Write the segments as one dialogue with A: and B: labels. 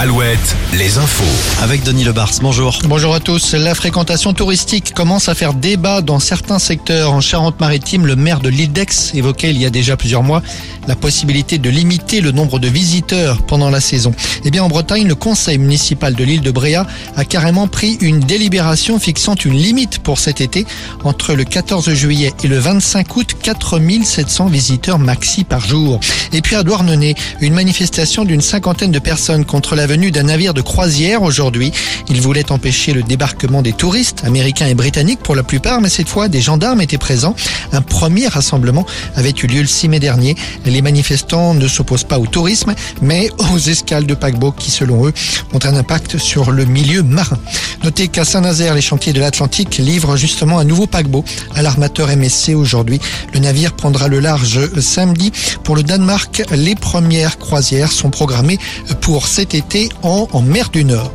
A: Alouette, les infos.
B: Avec Denis Lebars, bonjour.
C: Bonjour à tous. La fréquentation touristique commence à faire débat dans certains secteurs. En Charente-Maritime, le maire de l'île d'Aix évoquait il y a déjà plusieurs mois la possibilité de limiter le nombre de visiteurs pendant la saison. Eh bien, en Bretagne, le conseil municipal de l'île de Bréa a carrément pris une délibération fixant une limite pour cet été. Entre le 14 juillet et le 25 août, 4700 visiteurs maxi par jour. Et puis à Douarnenez, une manifestation d'une cinquantaine de personnes contre la venue d'un navire de croisière aujourd'hui. Il voulait empêcher le débarquement des touristes, américains et britanniques pour la plupart, mais cette fois des gendarmes étaient présents. Un premier rassemblement avait eu lieu le 6 mai dernier. Les manifestants ne s'opposent pas au tourisme, mais aux escales de paquebots qui, selon eux, ont un impact sur le milieu marin. Notez qu'à Saint-Nazaire, les chantiers de l'Atlantique livrent justement un nouveau paquebot à l'armateur MSC aujourd'hui. Le navire prendra le large samedi. Pour le Danemark, les premières croisières sont programmées pour cet été en, mer du Nord.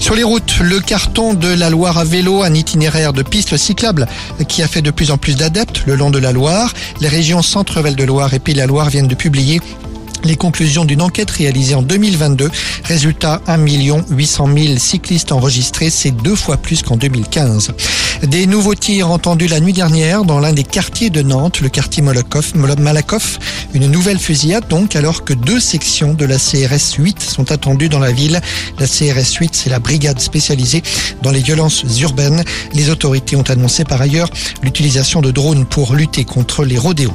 C: Sur les routes, le carton de la Loire à vélo, un itinéraire de pistes cyclables qui a fait de plus en plus d'adeptes le long de la Loire. Les régions Centre-Val de Loire et Pays la Loire viennent de publier les conclusions d'une enquête réalisée en 2022. Résultat, 1 800 000 cyclistes enregistrés, c'est deux fois plus qu'en 2015. Des nouveaux tirs entendus la nuit dernière dans l'un des quartiers de Nantes, le quartier Malakoff. Une nouvelle fusillade donc, alors que deux sections de la CRS 8 sont attendues dans la ville. La CRS 8, c'est la brigade spécialisée dans les violences urbaines. Les autorités ont annoncé par ailleurs l'utilisation de drones pour lutter contre les rodéos.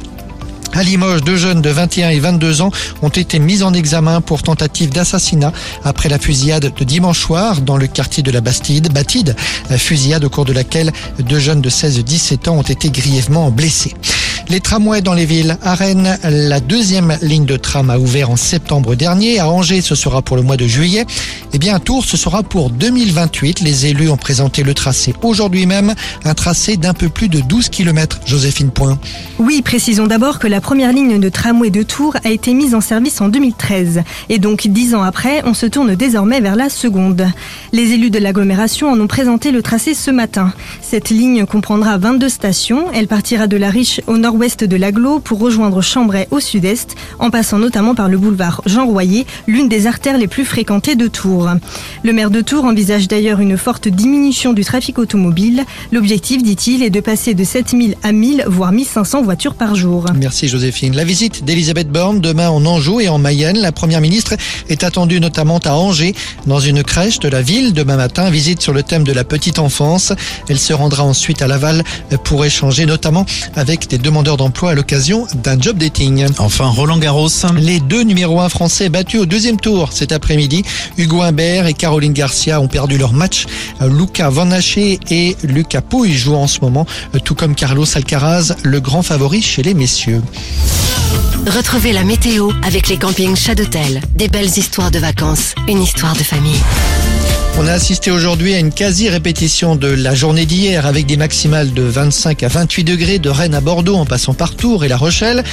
C: À Limoges, deux jeunes de 21 et 22 ans ont été mis en examen pour tentative d'assassinat après la fusillade de dimanche soir dans le quartier de la Bastide, Batide, fusillade au cours de laquelle deux jeunes de 16 et 17 ans ont été grièvement blessés. Les tramways dans les villes. À Rennes, la deuxième ligne de tram a ouvert en septembre dernier. À Angers, ce sera pour le mois de juillet. Eh bien, à Tours, ce sera pour 2028. Les élus ont présenté le tracé aujourd'hui même. Un tracé d'un peu plus de 12 km. Joséphine Point.
D: Oui, précisons d'abord que la première ligne de tramway de Tours a été mise en service en 2013. Et donc, dix ans après, on se tourne désormais vers la seconde. Les élus de l'agglomération en ont présenté le tracé ce matin. Cette ligne comprendra 22 stations. Elle partira de la Riche au nord ouest de l'aglo pour rejoindre Chambray au sud-est, en passant notamment par le boulevard Jean Royer, l'une des artères les plus fréquentées de Tours. Le maire de Tours envisage d'ailleurs une forte diminution du trafic automobile. L'objectif, dit-il, est de passer de 7000 à 1000, voire 1500 voitures par jour.
C: Merci Joséphine. La visite d'Elisabeth Borne demain en Anjou et en Mayenne. La première ministre est attendue notamment à Angers, dans une crèche de la ville demain matin. Visite sur le thème de la petite enfance. Elle se rendra ensuite à Laval pour échanger notamment avec des demandeurs d'emploi à l'occasion d'un job dating.
B: Enfin, Roland Garros.
C: Les deux numéros 1 français battus au deuxième tour cet après-midi. Hugo Humbert et Caroline Garcia ont perdu leur match. Luca Van Haché et Lucas Pouille jouent en ce moment, tout comme Carlos Alcaraz, le grand favori chez les messieurs.
E: Retrouvez la météo avec les campings Chadotel. Des belles histoires de vacances, une histoire de famille.
C: On a assisté aujourd'hui à une quasi-répétition de la journée d'hier avec des maximales de 25 à 28 degrés de Rennes à Bordeaux en passant par Tours et La Rochelle.